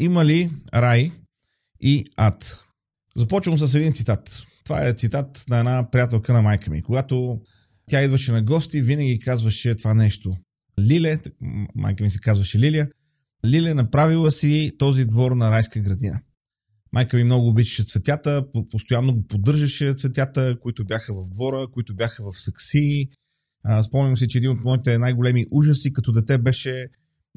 Има ли рай и ад? Започвам с един цитат. Това е цитат на една приятелка на майка ми. Когато тя идваше на гости, винаги казваше това нещо. Лиле, майка ми се казваше Лилия, Лиле направила си този двор на райска градина. Майка ми много обичаше цветята, постоянно го поддържаше цветята, които бяха в двора, които бяха в саксии. Спомням си, че един от моите най-големи ужаси като дете беше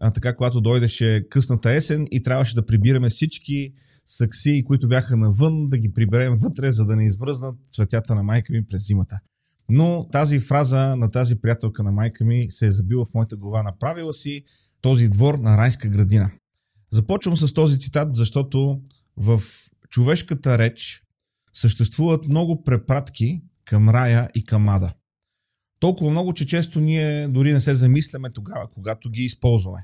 а, така, когато дойдеше късната есен и трябваше да прибираме всички саксии, които бяха навън, да ги приберем вътре, за да не измръзнат цветята на майка ми през зимата. Но тази фраза на тази приятелка на майка ми се е забила в моята глава. Направила си този двор на райска градина. Започвам с този цитат, защото в човешката реч съществуват много препратки към рая и към ада. Толкова много, че често ние дори не се замисляме тогава, когато ги използваме.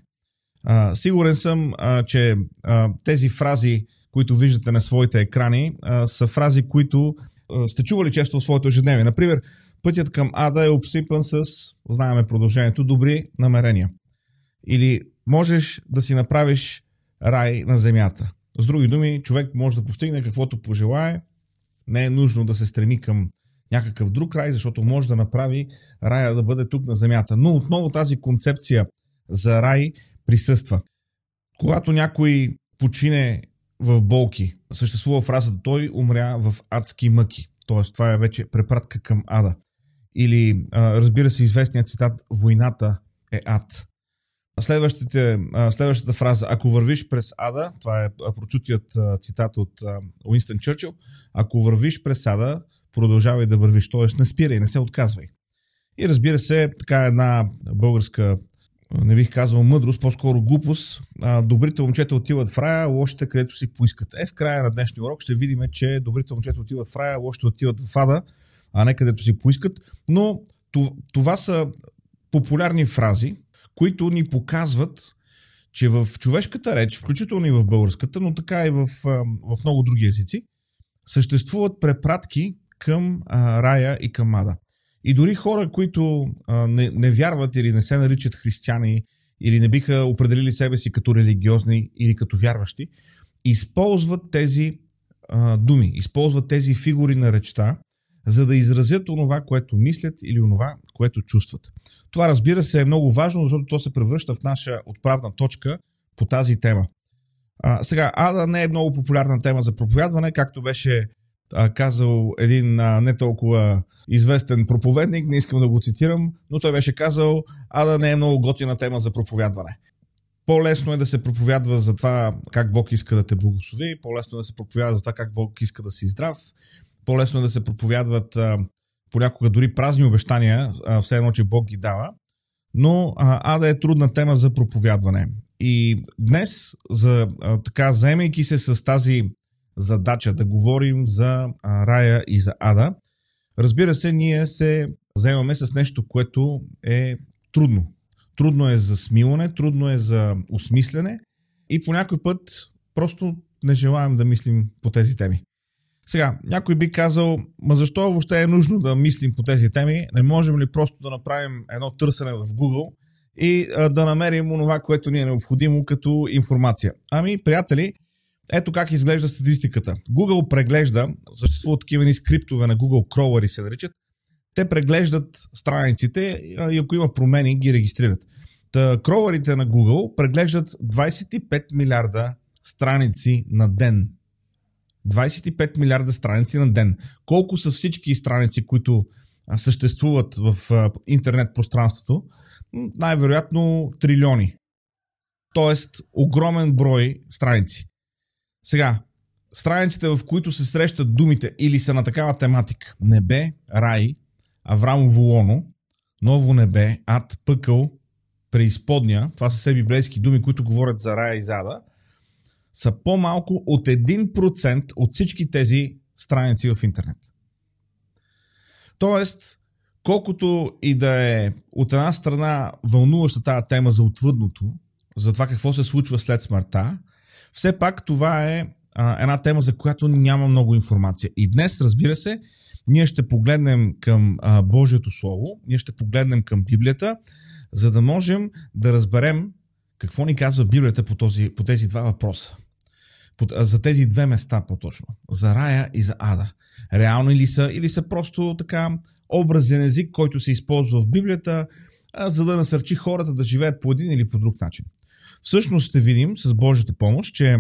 А, сигурен съм, а, че а, тези фрази, които виждате на своите екрани, а, са фрази, които а, сте чували често в своето ежедневие. Например, пътят към ада е обсипан с, знаеме продължението, добри намерения. Или можеш да си направиш рай на земята. С други думи, човек може да постигне каквото пожелае. Не е нужно да се стреми към някакъв друг рай, защото може да направи рая да бъде тук на земята. Но отново тази концепция за рай присъства. Когато някой почине в болки, съществува фразата той умря в адски мъки. Тоест, това е вече препратка към ада. Или, разбира се, известният цитат Войната е ад. следващата фраза, ако вървиш през ада, това е прочутият цитат от Уинстън Чърчил, ако вървиш през ада, продължавай да вървиш, т.е. не спирай, не се отказвай. И разбира се, така една българска, не бих казал мъдрост, по-скоро глупост. Добрите момчета отиват в рая, лошите където си поискат. Е, в края на днешния урок ще видим, че добрите момчета отиват в рая, лошите отиват в ада, а не където си поискат. Но това са популярни фрази, които ни показват, че в човешката реч, включително и в българската, но така и в, в много други езици, съществуват препратки към а, рая и към ада. И дори хора, които а, не, не вярват или не се наричат християни, или не биха определили себе си като религиозни или като вярващи, използват тези а, думи, използват тези фигури на речта, за да изразят онова, което мислят или онова, което чувстват. Това, разбира се, е много важно, защото то се превръща в наша отправна точка по тази тема. А, сега, Ада не е много популярна тема за проповядване, както беше казал един а, не толкова известен проповедник, не искам да го цитирам, но той беше казал, а да не е много готина тема за проповядване. По-лесно е да се проповядва за това как Бог иска да те благослови, по-лесно е да се проповядва за това как Бог иска да си здрав, по-лесно е да се проповядват а, понякога дори празни обещания, а, все едно, че Бог ги дава, но а, ада е трудна тема за проповядване. И днес, за, а, така, заемайки се с тази задача да говорим за рая и за ада. Разбира се, ние се заемаме с нещо, което е трудно. Трудно е за смилане, трудно е за осмислене и по някой път просто не желаем да мислим по тези теми. Сега, някой би казал, ма защо въобще е нужно да мислим по тези теми? Не можем ли просто да направим едно търсене в Google и а, да намерим онова, което ни е необходимо като информация? Ами, приятели, ето как изглежда статистиката. Google преглежда, съществуват такива ни скриптове на Google Crawler се наричат, те преглеждат страниците и ако има промени, ги регистрират. Та, кроварите на Google преглеждат 25 милиарда страници на ден. 25 милиарда страници на ден. Колко са всички страници, които съществуват в интернет пространството? Най-вероятно трилиони. Тоест огромен брой страници. Сега, страниците, в които се срещат думите или са на такава тематика. Небе, рай, Аврамово лоно, ново небе, ад, пъкъл, преизподня, това са все библейски думи, които говорят за рая и зада, са по-малко от 1% от всички тези страници в интернет. Тоест, колкото и да е от една страна вълнуваща тази тема за отвъдното, за това какво се случва след смъртта, все пак това е а, една тема, за която няма много информация. И днес, разбира се, ние ще погледнем към а, Божието Слово, ние ще погледнем към Библията, за да можем да разберем какво ни казва Библията по, този, по тези два въпроса. за тези две места по-точно. За рая и за ада. Реално ли са или са просто така образен език, който се използва в Библията, за да насърчи хората да живеят по един или по друг начин. Всъщност ще видим с Божията помощ, че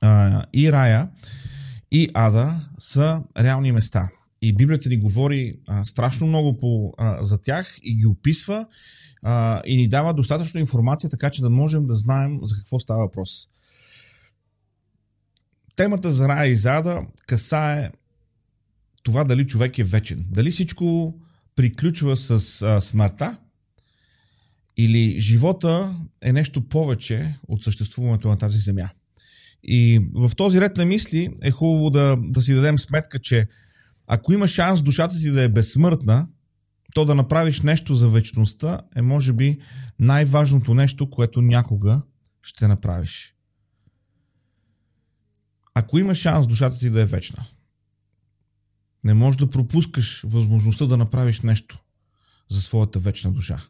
а, и рая, и ада са реални места. И Библията ни говори а, страшно много по, а, за тях и ги описва а, и ни дава достатъчно информация, така че да можем да знаем за какво става въпрос. Темата за рая и зада касае това дали човек е вечен. Дали всичко приключва с а, смъртта или живота е нещо повече от съществуването на тази земя. И в този ред на мисли е хубаво да, да си дадем сметка, че ако има шанс душата ти да е безсмъртна, то да направиш нещо за вечността е може би най-важното нещо, което някога ще направиш. Ако има шанс душата ти да е вечна, не можеш да пропускаш възможността да направиш нещо за своята вечна душа.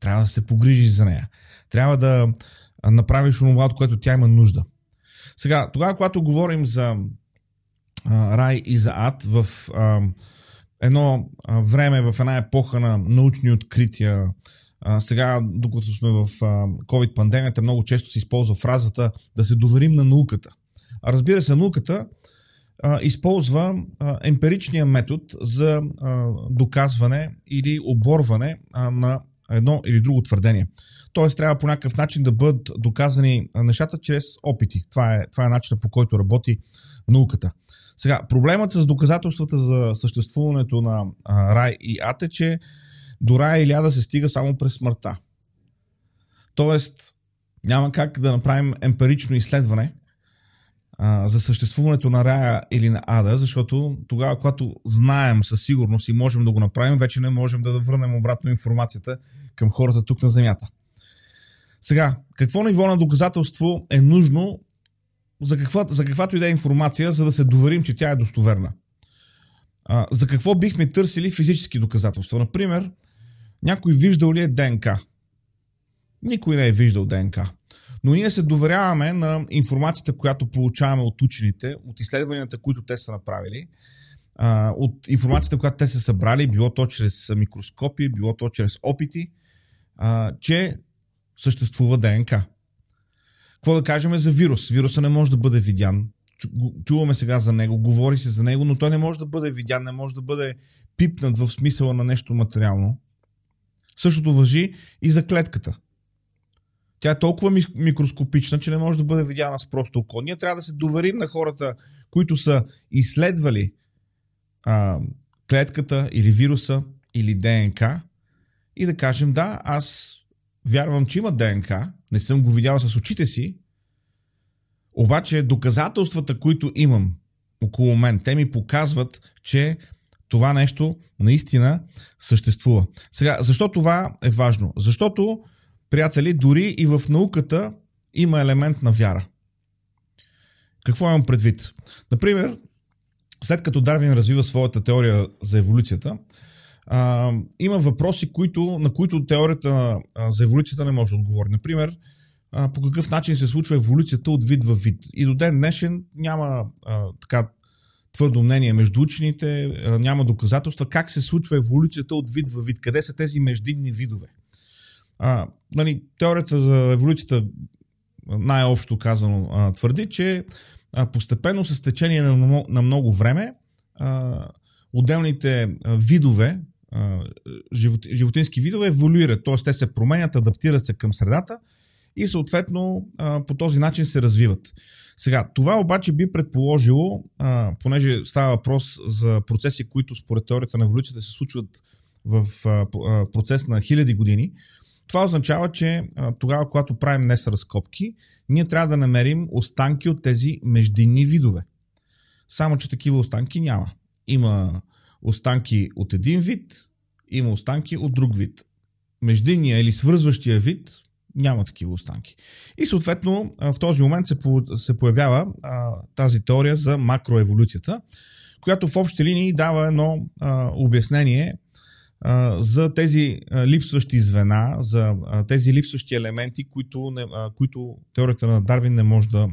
Трябва да се погрижиш за нея. Трябва да направиш това, от което тя има нужда. Сега, тогава, когато говорим за а, рай и за ад, в а, едно а, време, в една епоха на научни открития, а, сега, докато сме в а, COVID-пандемията, много често се използва фразата да се доверим на науката. А разбира се, науката а, използва а, емпиричния метод за а, доказване или оборване а, на едно или друго твърдение. Тоест, трябва по някакъв начин да бъдат доказани нещата чрез опити. Това е, това е начинът по който работи науката. Сега, проблемът с доказателствата за съществуването на а, рай и ад е, че до рая или ада се стига само през смъртта. Тоест, няма как да направим емпирично изследване за съществуването на рая или на ада, защото тогава, когато знаем със сигурност и можем да го направим, вече не можем да върнем обратно информацията към хората тук на Земята. Сега, какво ниво на доказателство е нужно за, каква, за каквато и да е информация, за да се доверим, че тя е достоверна? А, за какво бихме търсили физически доказателства? Например, някой виждал ли е ДНК? Никой не е виждал ДНК. Но ние се доверяваме на информацията, която получаваме от учените, от изследванията, които те са направили, от информацията, която те са събрали, било то чрез микроскопи, било то чрез опити, че съществува ДНК. Какво да кажем за вирус? Вируса не може да бъде видян. Чуваме сега за него, говори се за него, но той не може да бъде видян, не може да бъде пипнат в смисъла на нещо материално. Същото въжи и за клетката. Тя е толкова микроскопична, че не може да бъде видяна с просто око. Ние трябва да се доверим на хората, които са изследвали а, клетката или вируса или ДНК и да кажем да, аз вярвам, че има ДНК, не съм го видял с очите си, обаче доказателствата, които имам около мен, те ми показват, че това нещо наистина съществува. Сега, защо това е важно? Защото, приятели, дори и в науката има елемент на вяра. Какво имам предвид? Например, след като Дарвин развива своята теория за еволюцията, а, има въпроси, които, на които теорията за еволюцията не може да отговори. Например, а, по какъв начин се случва еволюцията от вид в вид. И до ден днешен няма а, така твърдо мнение между учените, а, няма доказателства как се случва еволюцията от вид в вид, къде са тези междинни видове. А, нали, теорията за еволюцията най-общо казано а, твърди, че а, постепенно с течение на, на много време а, отделните видове животински видове еволюират, т.е. те се променят, адаптират се към средата и съответно по този начин се развиват. Сега, това обаче би предположило, понеже става въпрос за процеси, които според теорията на еволюцията се случват в процес на хиляди години, това означава, че тогава, когато правим днес разкопки, ние трябва да намерим останки от тези междинни видове. Само, че такива останки няма. Има останки от един вид, има останки от друг вид. Междинния или свързващия вид няма такива останки. И съответно в този момент се, появява тази теория за макроеволюцията, която в общи линии дава едно обяснение за тези липсващи звена, за тези липсващи елементи, които, не, които теорията на Дарвин не може да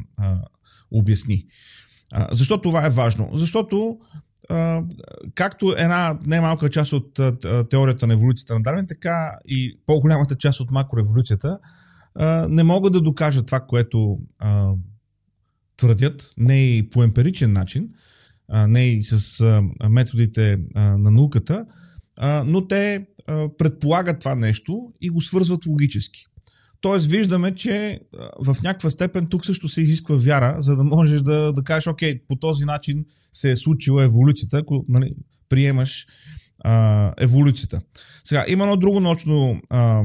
обясни. Защо това е важно? Защото както една немалка част от теорията на еволюцията на Дарвин, така и по-голямата част от макроеволюцията не могат да докажат това, което твърдят, не и по емпиричен начин, не и с методите на науката, но те предполагат това нещо и го свързват логически. Тоест виждаме, че в някаква степен тук също се изисква вяра, за да можеш да, да кажеш, окей, по този начин се е случила еволюцията, ако нали, приемаш а, еволюцията. Сега, има едно друго научно, а,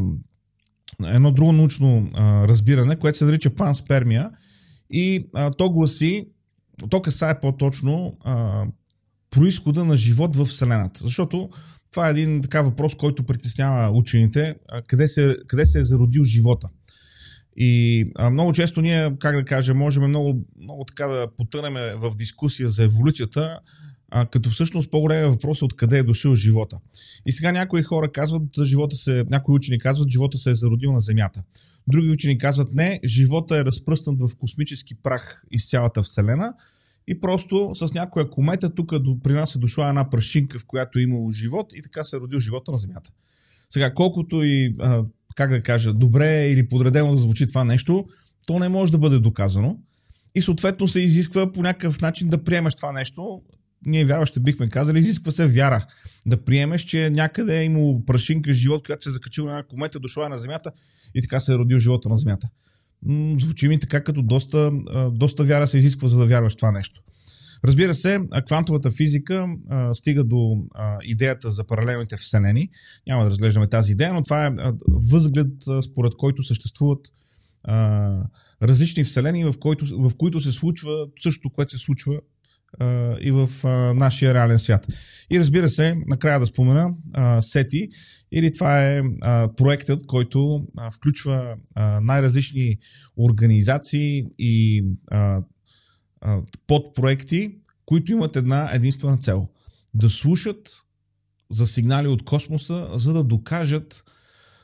едно друго научно а, разбиране, което се нарича панспермия и а, то гласи, то касае по-точно а, происхода на живот в Вселената. Защото това е един така въпрос, който притеснява учените. Къде се, къде се е зародил живота? И а, много често ние, как да кажем, можем много, много така да потънеме в дискусия за еволюцията, а, като всъщност по-големия въпрос е откъде е дошъл живота. И сега някои хора казват, живота се, някои учени казват, живота се е зародил на Земята. Други учени казват, не, живота е разпръснат в космически прах из цялата Вселена и просто с някоя комета тук при нас е дошла една прашинка, в която е имало живот и така се е родил живота на Земята. Сега, колкото и, как да кажа, добре или подредено да звучи това нещо, то не може да бъде доказано. И съответно се изисква по някакъв начин да приемеш това нещо. Ние вярващи бихме казали, изисква се вяра. Да приемеш, че някъде е имало прашинка живот, която се е закачила на една комета, дошла на Земята и така се е родил живота на Земята звучи ми така като доста, доста вяра се изисква, за да вярваш това нещо. Разбира се, квантовата физика а, стига до а, идеята за паралелните вселени. Няма да разглеждаме тази идея, но това е а, възглед, според който съществуват а, различни вселени, в, който, в които се случва същото, което се случва и в а, нашия реален свят. И разбира се, накрая да спомена а, Сети, или това е а, проектът, който а, включва а, най-различни организации и а, а, подпроекти, които имат една единствена цел. Да слушат за сигнали от космоса, за да докажат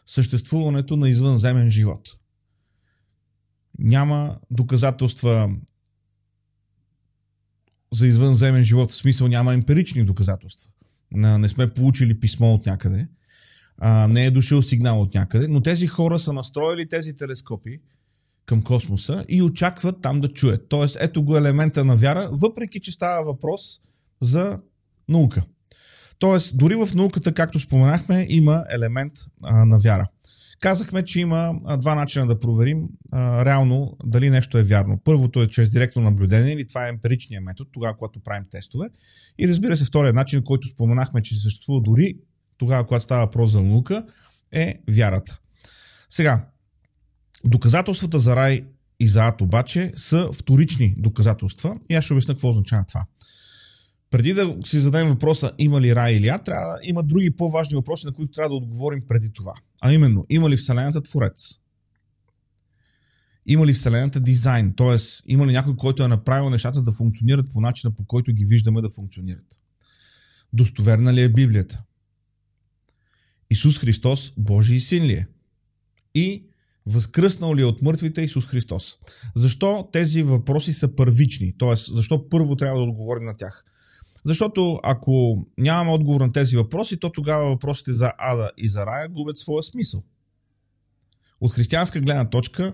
съществуването на извънземен живот. Няма доказателства за извънземен живот, в смисъл няма емпирични доказателства. Не сме получили писмо от някъде, не е дошъл сигнал от някъде, но тези хора са настроили тези телескопи към космоса и очакват там да чуят. Тоест, ето го елемента на вяра, въпреки че става въпрос за наука. Тоест, дори в науката, както споменахме, има елемент а, на вяра. Казахме, че има два начина да проверим а, реално дали нещо е вярно. Първото е чрез директно наблюдение или това е емпиричният метод, тогава, когато правим тестове. И разбира се, вторият начин, който споменахме, че съществува дори тогава, когато става въпрос за наука, е вярата. Сега, доказателствата за рай и за ад обаче са вторични доказателства и аз ще обясня какво означава това. Преди да си зададем въпроса има ли рай или ад, трябва да има други по-важни въпроси, на които трябва да отговорим преди това. А именно, има ли Вселената Творец? Има ли Вселената дизайн? т.е. има ли някой, който е направил нещата да функционират по начина, по който ги виждаме да функционират? Достоверна ли е Библията? Исус Христос Божий син ли е? И възкръснал ли е от мъртвите Исус Христос? Защо тези въпроси са първични? Тоест, защо първо трябва да отговорим на тях? Защото ако нямаме отговор на тези въпроси, то тогава въпросите за ада и за рая губят своя смисъл. От християнска гледна точка,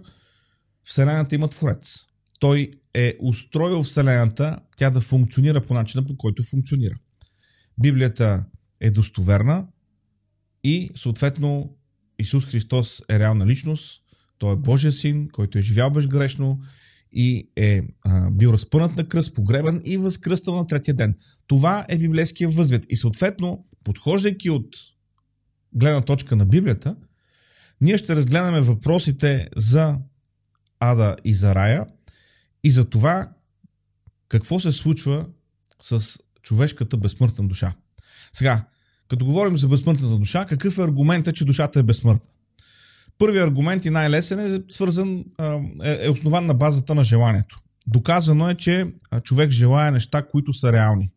Вселената има Творец. Той е устроил Вселената тя да функционира по начина, по който функционира. Библията е достоверна и съответно Исус Христос е реална личност, той е Божия син, който е живял безгрешно и е а, бил разпънат на кръст, погребан и възкръстал на третия ден. Това е библейския възглед. И съответно, подхождайки от гледна точка на Библията, ние ще разгледаме въпросите за ада и за рая и за това какво се случва с човешката безсмъртна душа. Сега, като говорим за безсмъртната душа, какъв е аргументът, че душата е безсмъртна? Първият аргумент и най-лесен е свързан, е, е основан на базата на желанието. Доказано е, че човек желая неща, които са реални.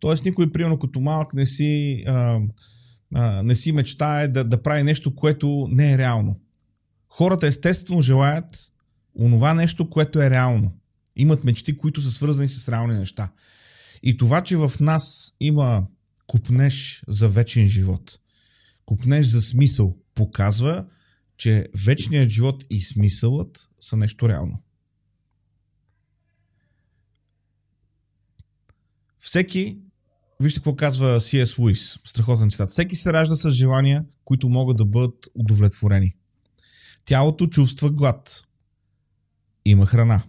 Тоест никой, примерно като малък, не си, не си мечтае да, да прави нещо, което не е реално. Хората естествено желаят онова нещо, което е реално. Имат мечти, които са свързани с реални неща. И това, че в нас има купнеж за вечен живот, купнеж за смисъл, показва, че вечният живот и смисълът са нещо реално. Всеки, вижте какво казва C.S. Луис, страхотен цитат. Всеки се ражда с желания, които могат да бъдат удовлетворени. Тялото чувства глад. Има храна.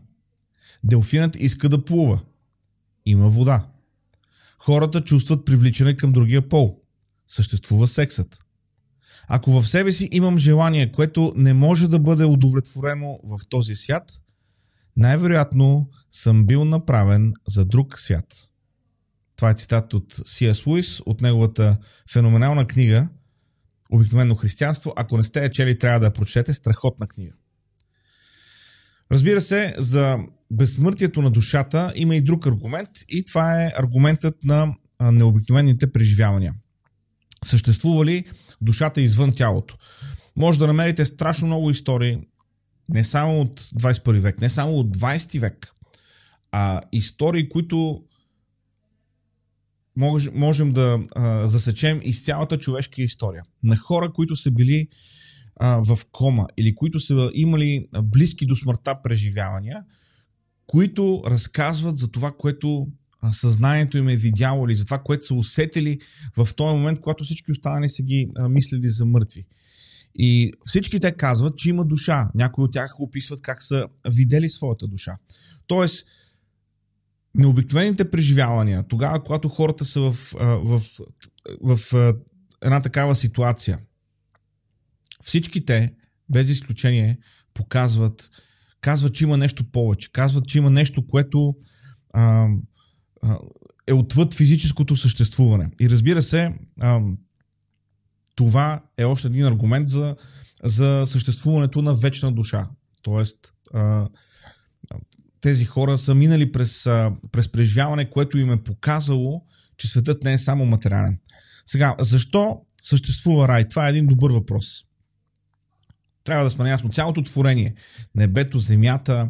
Делфинът иска да плува. Има вода. Хората чувстват привличане към другия пол. Съществува сексът. Ако в себе си имам желание, което не може да бъде удовлетворено в този свят, най-вероятно съм бил направен за друг свят. Това е цитат от C.S. Луис, от неговата феноменална книга Обикновено християнство. Ако не сте я чели, трябва да я прочетете. Страхотна книга. Разбира се, за безсмъртието на душата има и друг аргумент и това е аргументът на необикновените преживявания. Съществува ли душата извън тялото? Може да намерите страшно много истории, не само от 21 век, не само от 20 век, а истории, които мож, можем да а, засечем из цялата човешка история. На хора, които са били а, в кома или които са имали близки до смъртта преживявания, които разказват за това, което съзнанието им е видяло или за това, което са усетили в този момент, когато всички останали са ги мислили за мъртви. И всички те казват, че има душа. Някои от тях описват как са видели своята душа. Тоест, необикновените преживявания, тогава, когато хората са в, в, в, в една такава ситуация, всички те, без изключение, показват, казват, че има нещо повече, казват, че има нещо, което а, е отвъд физическото съществуване. И разбира се, това е още един аргумент за, за съществуването на вечна душа. Тоест, тези хора са минали през, през преживяване, което им е показало, че светът не е само материален. Сега, защо съществува рай? Това е един добър въпрос. Трябва да сме наясно. Цялото творение, небето, земята,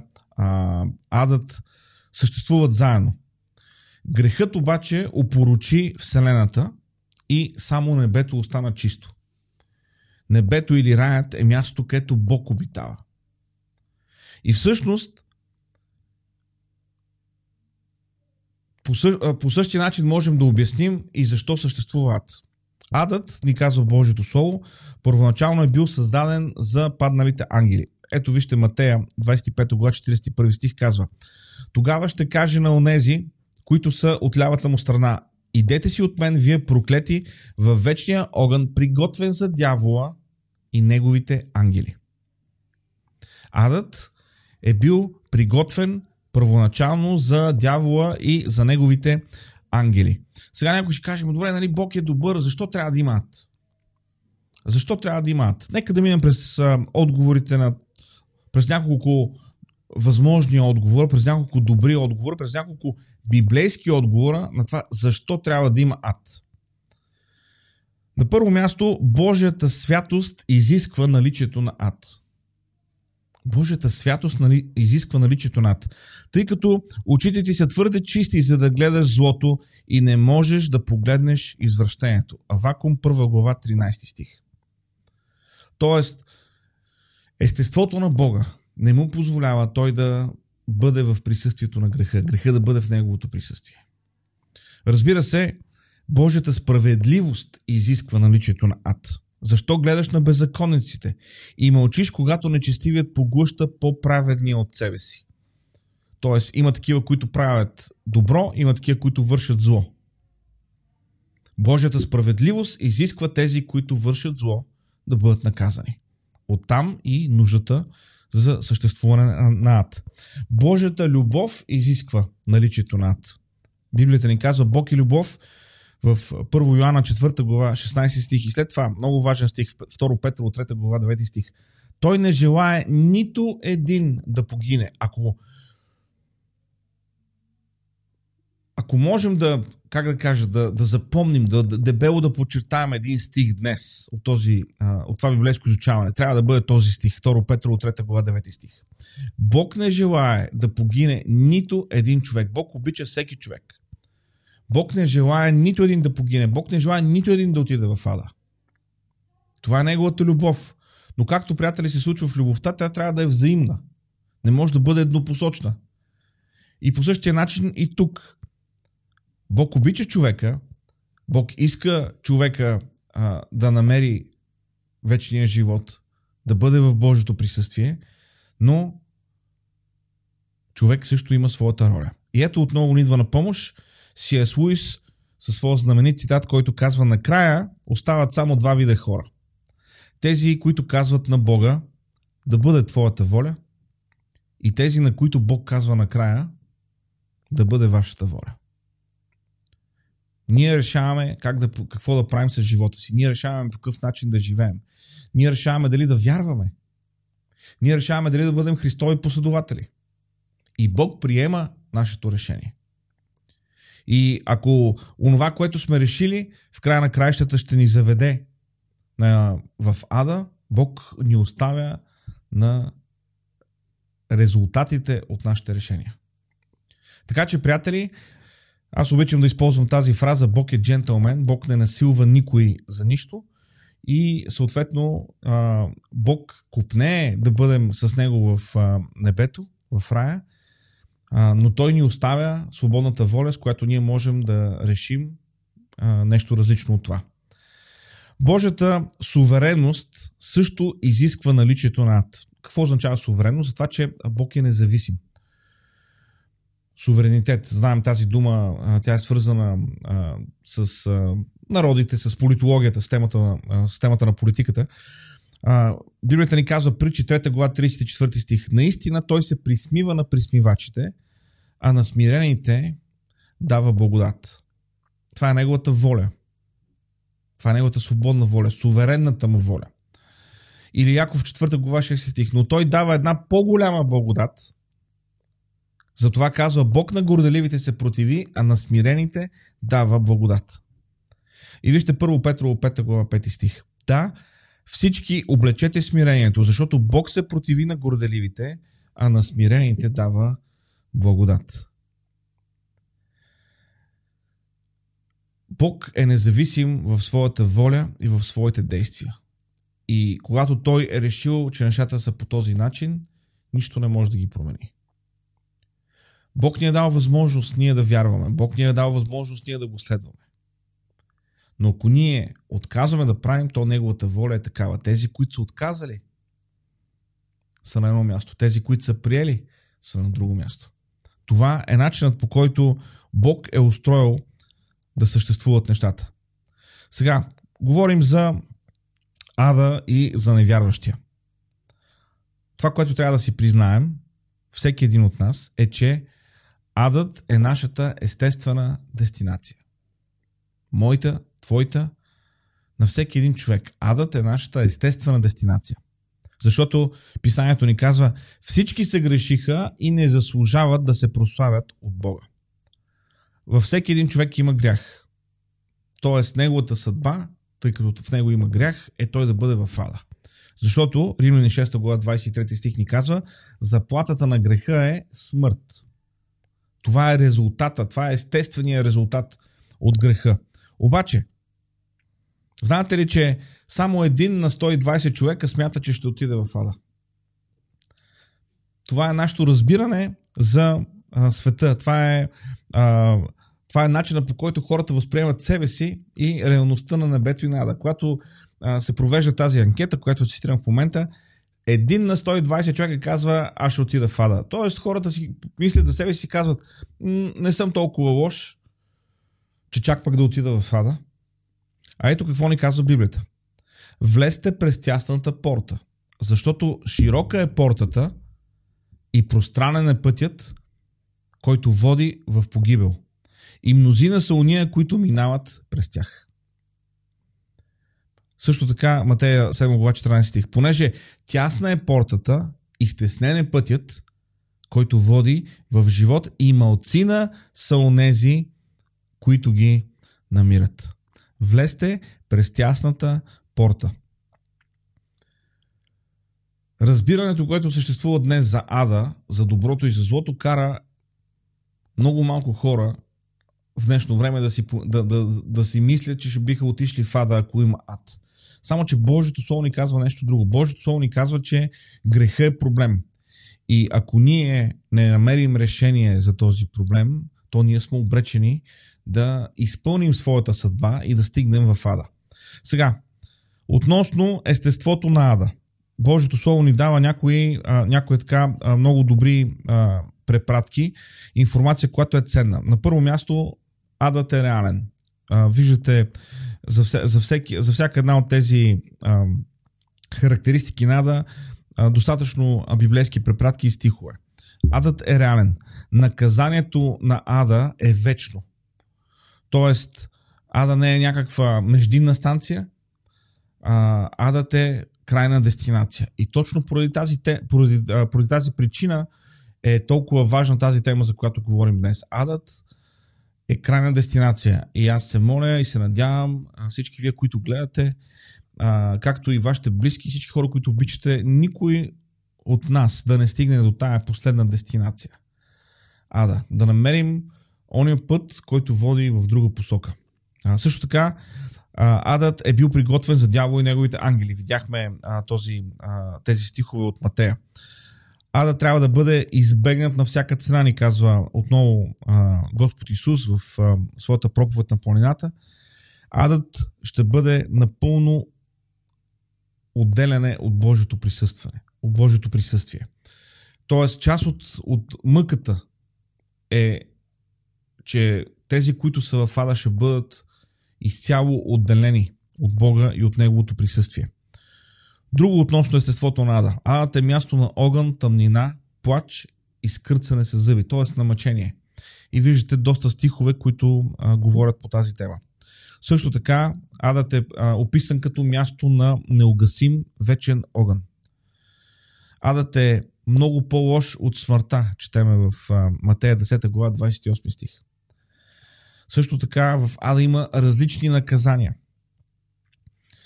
адът, съществуват заедно. Грехът обаче опоручи Вселената и само небето остана чисто. Небето или раят е място, където Бог обитава. И всъщност По, същ, по същия начин можем да обясним и защо съществува ад. Адът, ни казва Божието Слово, първоначално е бил създаден за падналите ангели. Ето вижте Матея 25 глава 41 стих казва Тогава ще каже на онези, които са от лявата му страна Идете си от мен, вие проклети, във вечния огън, приготвен за дявола и неговите ангели. Адът е бил приготвен първоначално за дявола и за неговите ангели. Сега някой ще каже, добре, нали Бог е добър, защо трябва да има ад? Защо трябва да има ад? Нека да минем през а, отговорите на през няколко възможни отговора, през няколко добри отговора, през няколко библейски отговора на това защо трябва да има ад. На първо място, Божията святост изисква наличието на ад. Божията святост нали, изисква наличието над. Тъй като очите ти са твърде чисти, за да гледаш злото и не можеш да погледнеш извращението. Авакум 1 глава 13 стих. Тоест, естеството на Бога не му позволява той да бъде в присъствието на греха, греха да бъде в неговото присъствие. Разбира се, Божията справедливост изисква наличието на ад. Защо гледаш на беззаконниците и мълчиш, когато нечестивият поглъща по-праведния от себе си? Тоест, има такива, които правят добро, има такива, които вършат зло. Божията справедливост изисква тези, които вършат зло, да бъдат наказани. Оттам и нуждата за съществуване на ад. Божията любов изисква наличието на ад. Библията ни казва, Бог е любов, в 1 Йоанна 4 глава 16 стих и след това много важен стих 2 Петрово 3 глава 9 стих. Той не желае нито един да погине. Ако ако можем да как да кажа, да, да запомним, да, да дебело да подчертаем един стих днес от, този, от това библейско изучаване. Трябва да бъде този стих, 2 Петро от 3 глава 9 стих. Бог не желае да погине нито един човек. Бог обича всеки човек. Бог не желая нито един да погине. Бог не желая нито един да отиде в ада. Това е неговата любов. Но както, приятели, се случва в любовта, тя трябва да е взаимна. Не може да бъде еднопосочна. И по същия начин и тук. Бог обича човека, Бог иска човека а, да намери вечния живот, да бъде в Божието присъствие, но човек също има своята роля. И ето отново ни идва на помощ С.С. Луис със своя знаменит цитат, който казва накрая остават само два вида хора. Тези, които казват на Бога да бъде твоята воля и тези, на които Бог казва накрая да бъде вашата воля. Ние решаваме как да, какво да правим с живота си. Ние решаваме по какъв начин да живеем. Ние решаваме дали да вярваме. Ние решаваме дали да бъдем Христови последователи. И Бог приема нашето решение. И ако онова, което сме решили, в края на краищата ще ни заведе на, в ада, Бог ни оставя на резултатите от нашите решения. Така че, приятели, аз обичам да използвам тази фраза Бог е джентълмен, Бог не насилва никой за нищо и съответно Бог купне да бъдем с Него в небето, в рая, но Той ни оставя свободната воля, с която ние можем да решим нещо различно от това. Божията суверенност също изисква наличието на ад. Какво означава суверенност? За това, че Бог е независим суверенитет. Знаем тази дума, тя е свързана а, с а, народите, с политологията, с темата, а, с темата на политиката. А, Библията ни казва притчи 3 глава 34 стих. Наистина той се присмива на присмивачите, а на смирените дава благодат. Това е неговата воля. Това е неговата свободна воля, суверенната му воля. Или Яков 4 глава 6 стих. Но той дава една по-голяма благодат – затова казва, Бог на горделивите се противи, а на смирените дава благодат. И вижте първо Петрово 5 глава 5 стих. Да, всички облечете смирението, защото Бог се противи на горделивите, а на смирените дава благодат. Бог е независим в своята воля и в своите действия. И когато Той е решил, че нещата са по този начин, нищо не може да ги промени. Бог ни е дал възможност ние да вярваме. Бог ни е дал възможност ние да го следваме. Но ако ние отказваме да правим, то неговата воля е такава. Тези, които са отказали, са на едно място. Тези, които са приели, са на друго място. Това е начинът по който Бог е устроил да съществуват нещата. Сега, говорим за ада и за невярващия. Това, което трябва да си признаем, всеки един от нас, е, че Адът е нашата естествена дестинация. Моята, твоята, на всеки един човек. Адът е нашата естествена дестинация. Защото писанието ни казва, всички се грешиха и не заслужават да се прославят от Бога. Във всеки един човек има грях. Тоест, неговата съдба, тъй като в него има грях, е той да бъде в ада. Защото Римляни 6 глава 23 стих ни казва, заплатата на греха е смърт. Това е резултата, това е естествения резултат от греха. Обаче, знаете ли, че само един на 120 човека смята, че ще отиде в ада? Това е нашето разбиране за а, света. Това е, а, това е начина по който хората възприемат себе си и реалността на небето и на ада. Когато а, се провежда тази анкета, която цитирам в момента, един на 120 човека казва, аз ще отида в ада. Тоест хората си мислят за себе си казват, не съм толкова лош, че чак пък да отида в ада. А ето какво ни казва Библията. Влезте през тясната порта, защото широка е портата и пространен е пътят, който води в погибел. И мнозина са уния, които минават през тях. Също така, Матея 7 глава 14 стих. Понеже тясна е портата и стеснен е пътят, който води в живот и малцина са онези, които ги намират. Влезте през тясната порта. Разбирането, което съществува днес за ада, за доброто и за злото, кара много малко хора в днешно време да си, да, да, да си мислят, че ще биха отишли в ада, ако има ад. Само, че Божието Слово ни казва нещо друго. Божието Слово ни казва, че греха е проблем. И ако ние не намерим решение за този проблем, то ние сме обречени да изпълним своята съдба и да стигнем в ада. Сега, относно естеството на ада. Божието Слово ни дава някои, а, някои така а, много добри а, препратки, информация, която е ценна. На първо място, адът е реален. А, виждате за, вся, за, всеки, за всяка една от тези а, характеристики на ада а, достатъчно библейски препратки и стихове. Адът е реален. Наказанието на ада е вечно. Тоест, ада не е някаква междинна станция, а, адът е крайна дестинация. И точно поради тази, те, поради, поради тази причина е толкова важна тази тема, за която говорим днес. Адът е крайна дестинация. И аз се моля и се надявам всички вие, които гледате, а, както и вашите близки, всички хора, които обичате, никой от нас да не стигне до тая последна дестинация. Ада, да намерим ония път, който води в друга посока. А, също така, а, адът е бил приготвен за дявол и неговите ангели. Видяхме а, този, а, тези стихове от Матея. Ада трябва да бъде избегнат на всяка цена, ни казва отново а, Господ Исус в а, своята проповед на планината. Адът ще бъде напълно отделяне от Божието присъстване, от Божието присъствие. Тоест, част от, от мъката е, че тези, които са в Ада, ще бъдат изцяло отделени от Бога и от Неговото присъствие. Друго относно естеството на Ада. Адът е място на огън, тъмнина, плач и скърцане с зъби, т.е. на мъчение. И виждате доста стихове, които а, говорят по тази тема. Също така, Адът е а, описан като място на неугасим вечен огън. Адът е много по-лош от смъртта, четеме в а, Матея 10 глава 28 стих. Също така в Ада има различни наказания.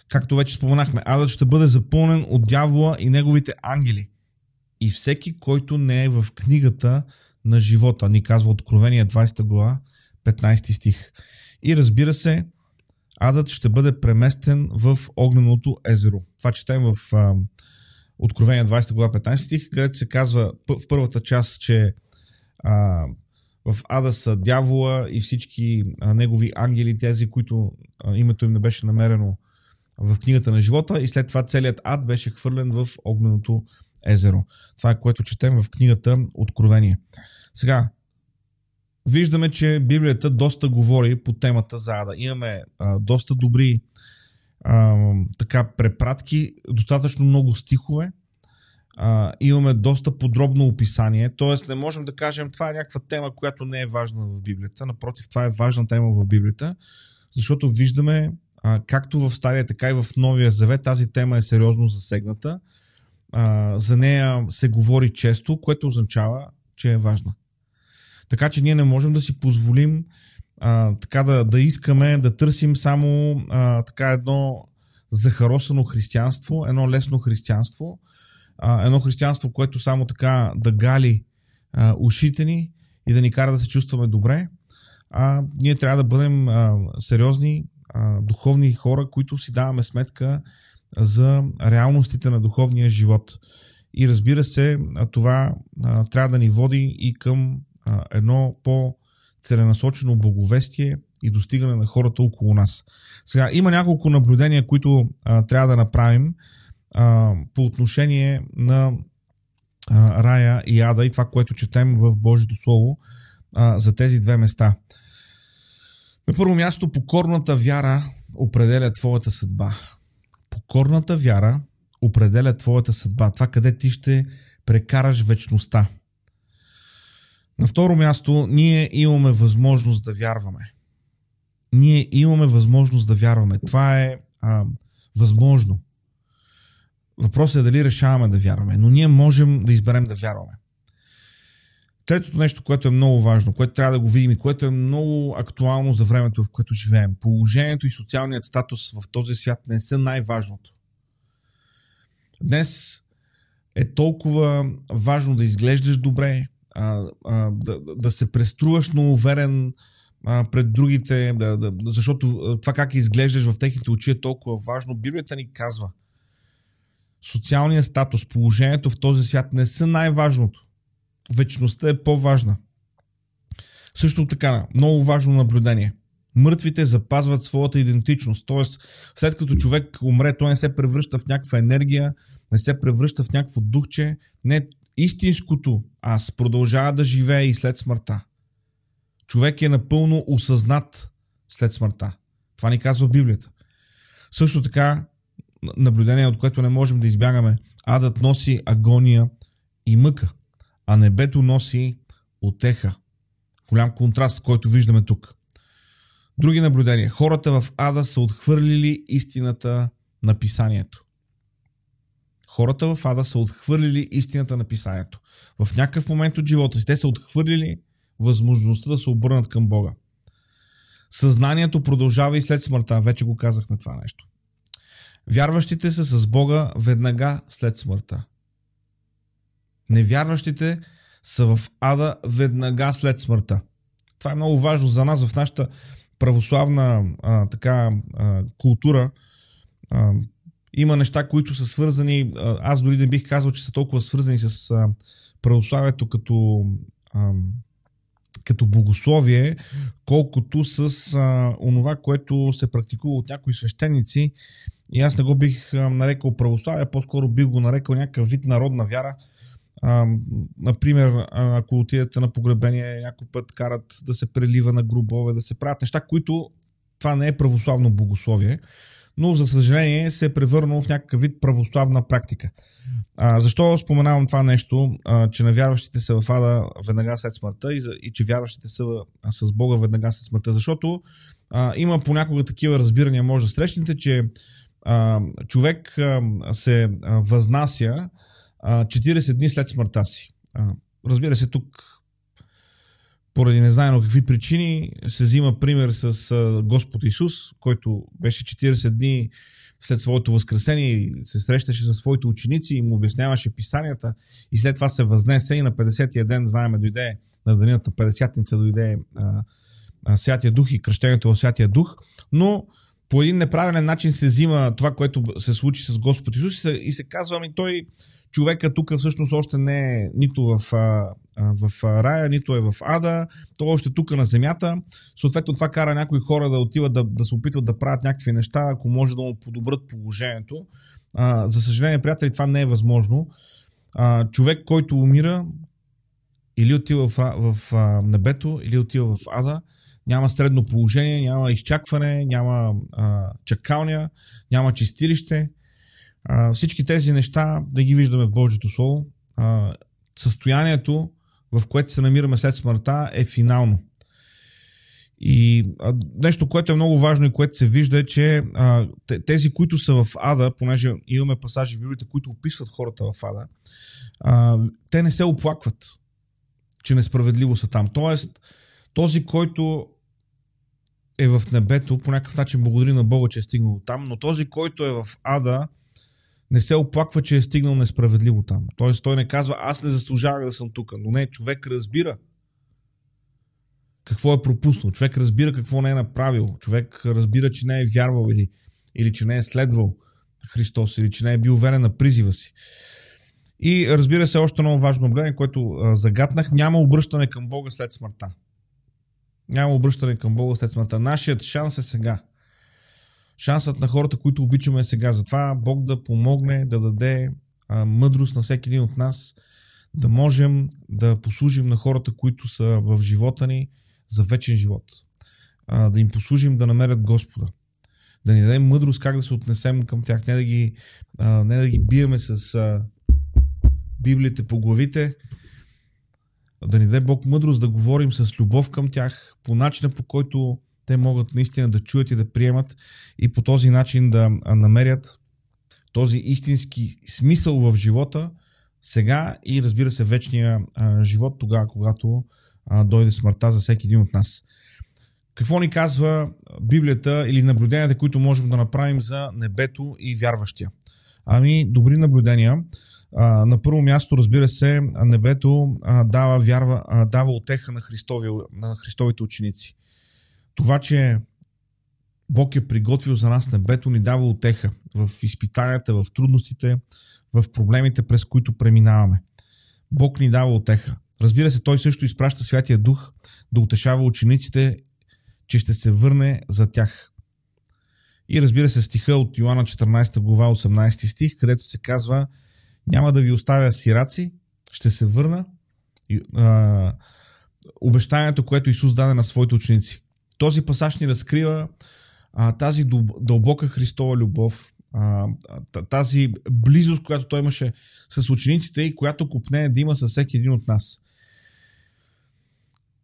Както вече споменахме, Адът ще бъде запълнен от дявола и неговите ангели. И всеки, който не е в книгата на живота, ни казва Откровение 20 глава, 15 стих. И разбира се, Адът ще бъде преместен в огненото езеро. Това четем в а, Откровение 20 глава 15 стих, където се казва в първата част, че а, в Ада са дявола и всички а, негови ангели, тези, които а, името им не беше намерено в книгата на живота и след това целият ад беше хвърлен в огненото езеро. Това е което четем в книгата Откровение. Сега, виждаме, че Библията доста говори по темата за ада. Имаме а, доста добри а, така препратки, достатъчно много стихове, а, имаме доста подробно описание, т.е. не можем да кажем това е някаква тема, която не е важна в Библията. Напротив, това е важна тема в Библията, защото виждаме както в Стария, така и в Новия Завет тази тема е сериозно засегната. За нея се говори често, което означава, че е важна. Така че ние не можем да си позволим така да, да искаме да търсим само така едно захаросано християнство, едно лесно християнство, едно християнство, което само така да гали ушите ни и да ни кара да се чувстваме добре. А, ние трябва да бъдем а, сериозни, духовни хора, които си даваме сметка за реалностите на духовния живот. И разбира се, това трябва да ни води и към едно по-целенасочено благовестие и достигане на хората около нас. Сега, има няколко наблюдения, които трябва да направим по отношение на рая и ада и това, което четем в Божието Слово за тези две места. На първо място, покорната вяра определя твоята съдба. Покорната вяра определя твоята съдба. Това къде ти ще прекараш вечността. На второ място, ние имаме възможност да вярваме. Ние имаме възможност да вярваме. Това е а, възможно. Въпросът е дали решаваме да вярваме, но ние можем да изберем да вярваме. Третото нещо, което е много важно, което трябва да го видим и което е много актуално за времето, в което живеем. Положението и социалният статус в този свят не са най-важното. Днес е толкова важно да изглеждаш добре, а, а, да, да се преструваш но уверен а, пред другите, да, да, защото това как изглеждаш в техните очи е толкова важно. Библията ни казва, социалният статус, положението в този свят не са най-важното. Вечността е по-важна. Също така, много важно наблюдение. Мъртвите запазват своята идентичност. Тоест, след като човек умре, той не се превръща в някаква енергия, не се превръща в някакво духче. Не, истинското аз продължава да живее и след смъртта. Човек е напълно осъзнат след смъртта. Това ни казва Библията. Също така, наблюдение, от което не можем да избягаме. Адът носи агония и мъка, а небето носи отеха. Голям контраст, който виждаме тук. Други наблюдения. Хората в Ада са отхвърлили истината на писанието. Хората в Ада са отхвърлили истината на писанието. В някакъв момент от живота си те са отхвърлили възможността да се обърнат към Бога. Съзнанието продължава и след смъртта. Вече го казахме това нещо. Вярващите са с Бога веднага след смъртта. Невярващите са в ада веднага след смъртта. Това е много важно за нас в нашата православна а, така, а, култура. А, има неща, които са свързани. Аз дори не бих казал, че са толкова свързани с а, православието като, а, като богословие, колкото с а, онова, което се практикува от някои свещеници и аз не го бих нарекал православие, по-скоро бих го нарекал някакъв вид народна вяра. А, например, ако отидете на погребение, някой път карат да се прелива на грубове, да се правят неща, които това не е православно богословие, но за съжаление се е превърнало в някакъв вид православна практика. А, защо споменавам това нещо, а, че невярващите са в ада веднага след смъртта и, и че вярващите са с Бога веднага след смъртта? Защото а, има понякога такива разбирания, може да срещнете, че а, човек а, се а, възнася 40 дни след смъртта си. Разбира се, тук поради незнайно какви причини се взима пример с Господ Исус, който беше 40 дни след своето възкресение и се срещаше със своите ученици и му обясняваше писанията и след това се възнесе и на 50-я ден, знаеме, дойде на дената 50-ница дойде а, а, Святия Дух и кръщението в Святия Дух, но по един неправилен начин се взима това, което се случи с Господ Исус и се, и се казва, ами той, човека тук всъщност още не е нито в, в рая, нито е в ада, той още тук на земята. Съответно това кара някои хора да отиват да, да се опитват да правят някакви неща, ако може да му подобрат положението. А, за съжаление, приятели, това не е възможно. А, човек, който умира, или отива в, в, в небето, или отива в ада, няма средно положение, няма изчакване, няма а, чакалня, няма чистилище. А, всички тези неща да ги виждаме в Божието Слово. А, състоянието, в което се намираме след смъртта, е финално. И а, нещо, което е много важно и което се вижда е, че а, тези, които са в ада, понеже имаме пасажи в Библията, които описват хората в ада, а, те не се оплакват, че несправедливо са там. Тоест, този, който е в небето, по някакъв начин благодари на Бога, че е стигнал там, но този, който е в ада, не се оплаква, че е стигнал несправедливо там. Тоест той не казва, аз не заслужавах да съм тук. Но не, човек разбира какво е пропуснал. Човек разбира какво не е направил. Човек разбира, че не е вярвал или, или че не е следвал Христос или че не е бил верен на призива си. И разбира се, още много важно наблюдение, което загатнах, няма обръщане към Бога след смъртта. Няма обръщане към Бога след смъртта. Нашият шанс е сега. Шансът на хората, които обичаме е сега. Затова Бог да помогне, да даде а, мъдрост на всеки един от нас, да можем да послужим на хората, които са в живота ни за вечен живот. А, да им послужим да намерят Господа. Да ни дадем мъдрост как да се отнесем към тях. Не да ги, а, не да ги биеме с а, Библията по главите, да ни даде Бог мъдрост да говорим с любов към тях, по начина по който те могат наистина да чуят и да приемат и по този начин да намерят този истински смисъл в живота, сега и разбира се вечния живот тогава, когато дойде смъртта за всеки един от нас. Какво ни казва Библията или наблюденията, които можем да направим за небето и вярващия? Ами, добри наблюдения. На първо място, разбира се, небето дава, вярва, дава отеха на, Христови, на Христовите ученици. Това, че Бог е приготвил за нас небето, ни дава отеха в изпитанията, в трудностите, в проблемите, през които преминаваме. Бог ни дава отеха. Разбира се, Той също изпраща Святия Дух да утешава учениците, че ще се върне за тях. И разбира се, стиха от Йоанна 14 глава 18 стих, където се казва няма да ви оставя сираци, ще се върна. А, обещанието, което Исус даде на своите ученици. Този пасаж ни разкрива а, тази дълбока Христова любов, а, тази близост, която той имаше с учениците и която купне да има със всеки един от нас.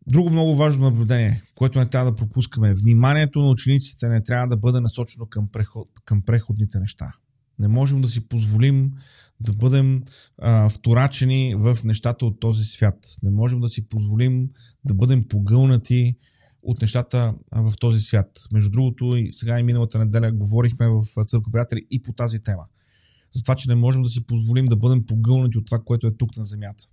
Друго много важно наблюдение, което не трябва да пропускаме. Вниманието на учениците не трябва да бъде насочено към, преход, към преходните неща. Не можем да си позволим да бъдем а, вторачени в нещата от този свят. Не можем да си позволим да бъдем погълнати от нещата в този свят. Между другото, и сега и миналата неделя говорихме в Църква приятели и по тази тема. За това, че не можем да си позволим да бъдем погълнати от това, което е тук на земята.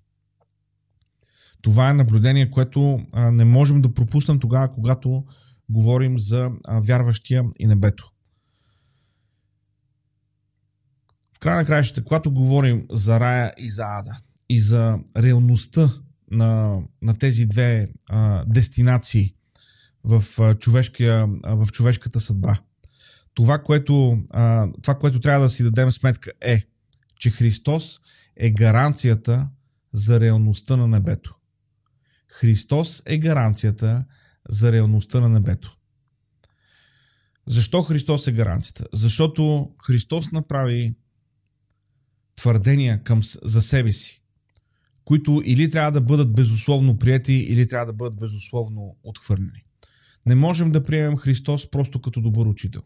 Това е наблюдение, което а, не можем да пропуснем тогава, когато говорим за а, вярващия и небето. В края на краищата, когато говорим за рая и за ада и за реалността на, на тези две а, дестинации в, а, човешкия, а, в човешката съдба, това което, а, това, което трябва да си дадем сметка е, че Христос е гаранцията за реалността на небето. Христос е гаранцията за реалността на небето. Защо Христос е гаранцията? Защото Христос направи твърдения към, за себе си, които или трябва да бъдат безусловно прияти, или трябва да бъдат безусловно отхвърлени. Не можем да приемем Христос просто като добър учител.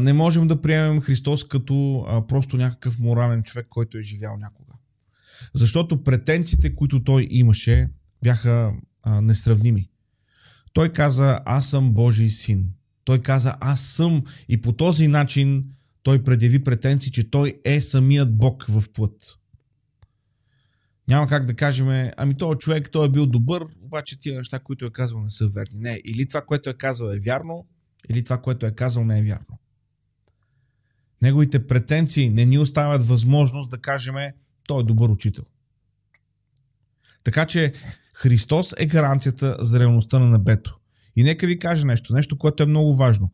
Не можем да приемем Христос като просто някакъв морален човек, който е живял някога. Защото претенциите, които той имаше, бяха а, несравними. Той каза, аз съм Божий син. Той каза, аз съм. И по този начин той предяви претенции, че той е самият Бог в плът. Няма как да кажем, ами този човек, той е бил добър, обаче тия неща, които е казал, не са верни. Не, или това, което е казал е вярно, или това, което е казал не е вярно. Неговите претенции не ни оставят възможност да кажем, той е добър учител. Така че Христос е гаранцията за реалността на небето. И нека ви кажа нещо, нещо, което е много важно.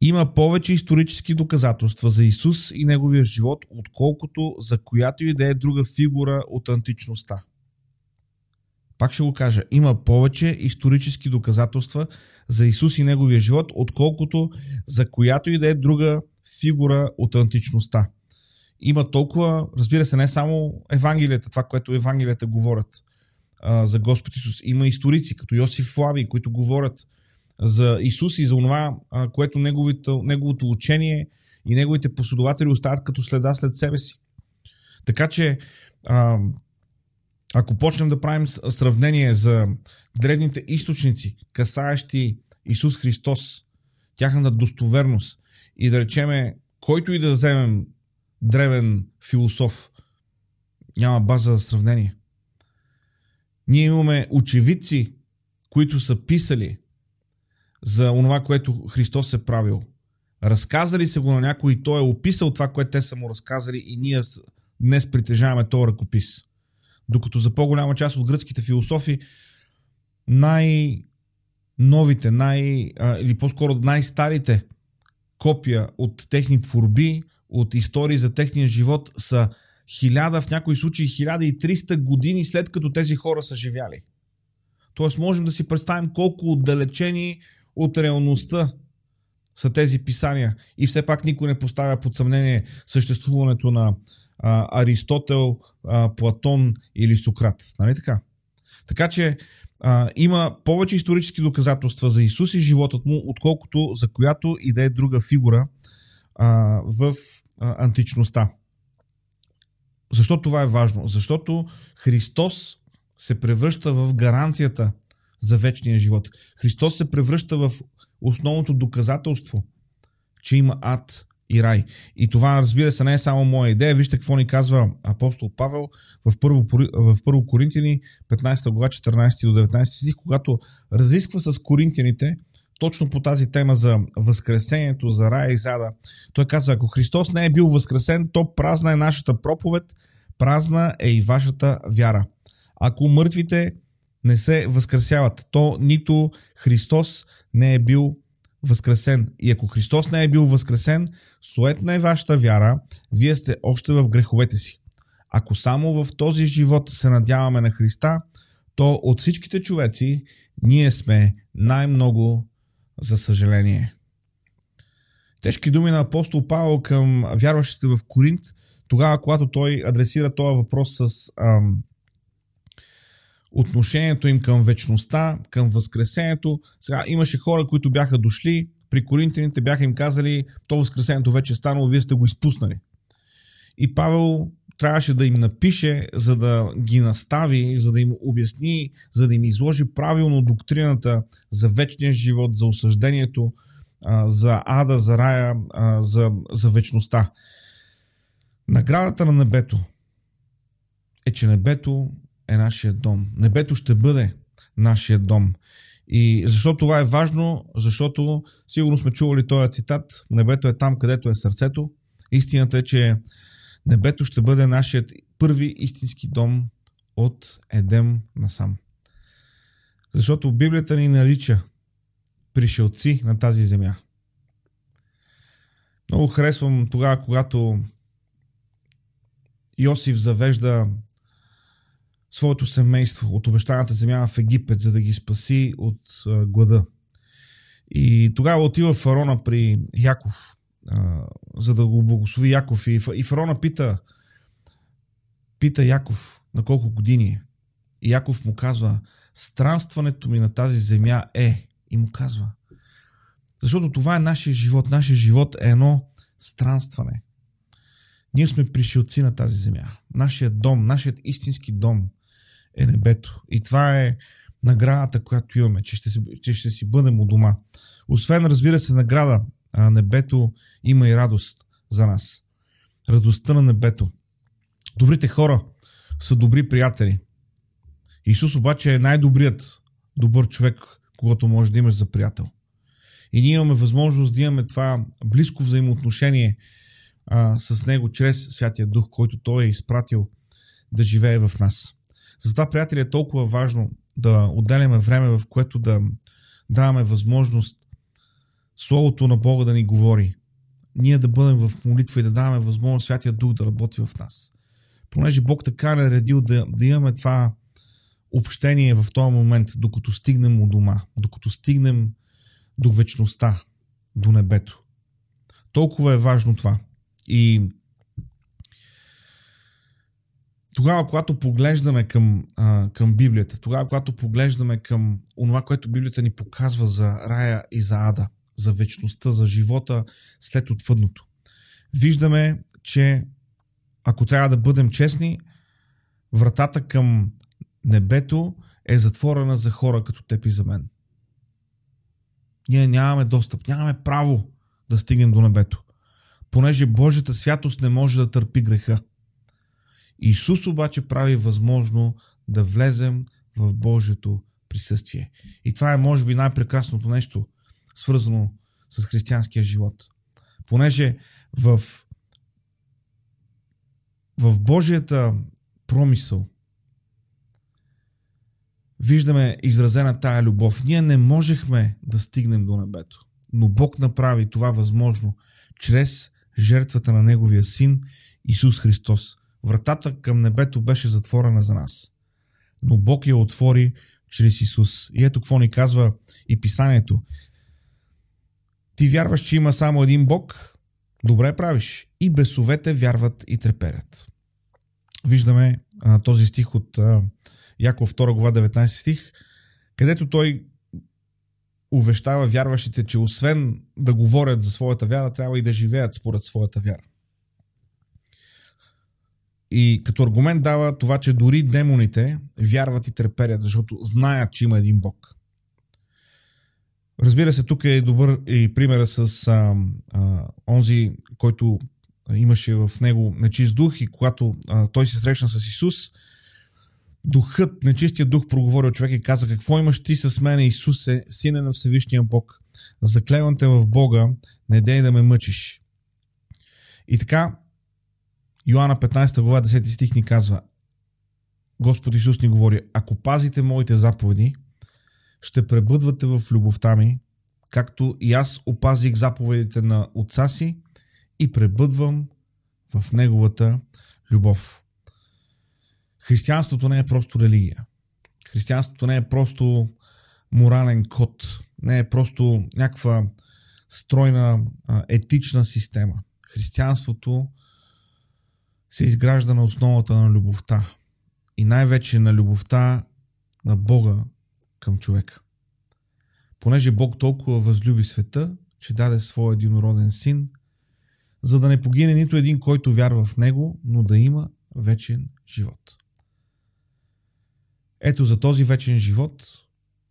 Има повече исторически доказателства за Исус и неговия живот, отколкото за която и да е друга фигура от античността. Пак ще го кажа. Има повече исторически доказателства за Исус и неговия живот, отколкото за която и да е друга фигура от античността има толкова, разбира се, не само Евангелията, това, което Евангелията говорят а, за Господ Исус. Има историци, като Йосиф Флави, които говорят за Исус и за това, което неговото, неговото учение и неговите последователи остават като следа след себе си. Така че, ако почнем да правим сравнение за древните източници, касаещи Исус Христос, тяхната достоверност и да речеме, който и да вземем древен философ. Няма база за сравнение. Ние имаме очевидци, които са писали за онова, което Христос е правил. Разказали се го на някой и той е описал това, което те са му разказали и ние днес притежаваме този ръкопис. Докато за по-голяма част от гръцките философи най-новите, най- или по-скоро най-старите копия от техни творби от истории за техния живот са хиляда, в някои случаи 1300 години след като тези хора са живяли. Тоест можем да си представим колко отдалечени от реалността са тези писания. И все пак никой не поставя под съмнение съществуването на а, Аристотел, а, Платон или Сократ. Нали така? Така че а, има повече исторически доказателства за Исус и животът му, отколкото за която и да е друга фигуа а, в а, античността. Защо това е важно? Защото Христос се превръща в гаранцията за вечния живот. Христос се превръща в основното доказателство, че има ад и рай. И това, разбира се, не е само моя идея. Вижте какво ни казва апостол Павел в първо, в първо Коринтини, 15 глава, 14 до 19 стих, когато разисква с коринтяните точно по тази тема за възкресението, за рая и зада. Той казва, ако Христос не е бил възкресен, то празна е нашата проповед, празна е и вашата вяра. Ако мъртвите не се възкресяват, то нито Христос не е бил възкресен. И ако Христос не е бил възкресен, суетна е вашата вяра, вие сте още в греховете си. Ако само в този живот се надяваме на Христа, то от всичките човеци ние сме най-много за съжаление. Тежки думи на апостол Павел към вярващите в Коринт, тогава, когато той адресира този въпрос с ам, отношението им към вечността, към възкресението. Сега имаше хора, които бяха дошли, при коринтяните бяха им казали, то възкресението вече е станало, вие сте го изпуснали. И Павел трябваше да им напише, за да ги настави, за да им обясни, за да им изложи правилно доктрината за вечния живот, за осъждението, за ада, за рая, за, за вечността. Наградата на небето е, че небето е нашия дом. Небето ще бъде нашия дом. И защо това е важно? Защото сигурно сме чували този цитат. Небето е там, където е сърцето. Истината е, че небето ще бъде нашият първи истински дом от Едем насам. Защото Библията ни нарича пришелци на тази земя. Много харесвам тогава, когато Йосиф завежда своето семейство от обещаната земя в Египет, за да ги спаси от а, глада. И тогава отива фараона при Яков, а, за да го благослови Яков. И, и фараона пита, пита Яков на колко години е. И Яков му казва, странстването ми на тази земя е. И му казва, защото това е нашия живот. Нашия живот е едно странстване. Ние сме пришелци на тази земя. Нашият дом, нашият истински дом е небето. И това е наградата, която имаме, че ще, си, че ще си бъдем у дома. Освен, разбира се, награда, а небето има и радост за нас. Радостта на небето. Добрите хора са добри приятели. Исус обаче е най-добрият добър човек, когато може да имаш за приятел. И ние имаме възможност да имаме това близко взаимоотношение а, с Него чрез Святия Дух, който Той е изпратил да живее в нас. Затова, приятели, е толкова важно да отделяме време, в което да даваме възможност Словото на Бога да ни говори. Ние да бъдем в молитва и да даваме възможност Святия Дух да работи в нас. Понеже Бог така е наредил да, да имаме това общение в този момент, докато стигнем от дома, докато стигнем до вечността, до небето. Толкова е важно това. И тогава, когато поглеждаме към, а, към Библията, тогава, когато поглеждаме към това, което Библията ни показва за рая и за ада, за вечността, за живота след отвъдното, виждаме, че ако трябва да бъдем честни, вратата към небето е затворена за хора като теб и за мен. Ние нямаме достъп, нямаме право да стигнем до небето, понеже Божията святост не може да търпи греха. Исус обаче прави възможно да влезем в Божието присъствие. И това е, може би, най-прекрасното нещо, свързано с християнския живот. Понеже в, в Божията промисъл виждаме изразена тая любов. Ние не можехме да стигнем до небето, но Бог направи това възможно чрез жертвата на Неговия Син Исус Христос – Вратата към небето беше затворена за нас. Но Бог я отвори чрез Исус. И ето какво ни казва и писанието. Ти вярваш, че има само един Бог? Добре правиш. И бесовете вярват и треперят. Виждаме а, този стих от а, Яков 2 глава 19 стих, където той увещава вярващите, че освен да говорят за своята вяра, трябва и да живеят според своята вяра. И като аргумент дава това, че дори демоните вярват и треперят, защото знаят, че има един Бог. Разбира се, тук е добър и примера с а, а, онзи, който имаше в него нечист дух и когато а, той се срещна с Исус, духът, нечистият дух проговори от човек и каза, какво имаш ти с мене, Исусе, сине на Всевишния Бог? Заклевам те в Бога, не дей да ме мъчиш. И така, Йоанна 15 глава 10 стих ни казва, Господ Исус ни говори, ако пазите моите заповеди, ще пребъдвате в любовта ми, както и аз опазих заповедите на отца си и пребъдвам в неговата любов. Християнството не е просто религия. Християнството не е просто морален код. Не е просто някаква стройна етична система. Християнството се изгражда на основата на любовта. И най-вече на любовта на Бога към човека. Понеже Бог толкова възлюби света, че даде своя единороден син, за да не погине нито един, който вярва в него, но да има вечен живот. Ето за този вечен живот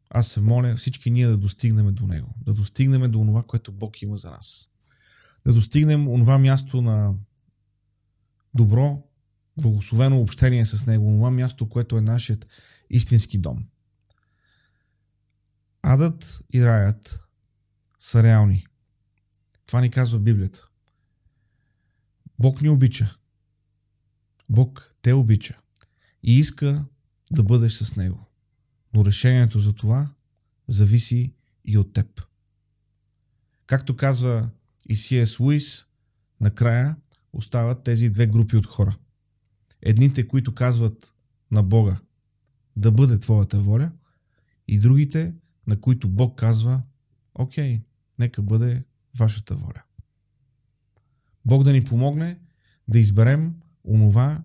аз се моля всички ние да достигнем до него, да достигнем до това, което Бог има за нас. Да достигнем онова място на добро, благословено общение с него, това място, което е нашият истински дом. Адът и раят са реални. Това ни казва Библията. Бог ни обича. Бог те обича. И иска да бъдеш с Него. Но решението за това зависи и от теб. Както казва и С.С. Луис, накрая остават тези две групи от хора. Едните, които казват на Бога да бъде твоята воля, и другите, на които Бог казва, окей, нека бъде вашата воля. Бог да ни помогне да изберем онова,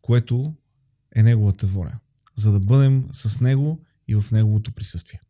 което е Неговата воля, за да бъдем с Него и в Неговото присъствие.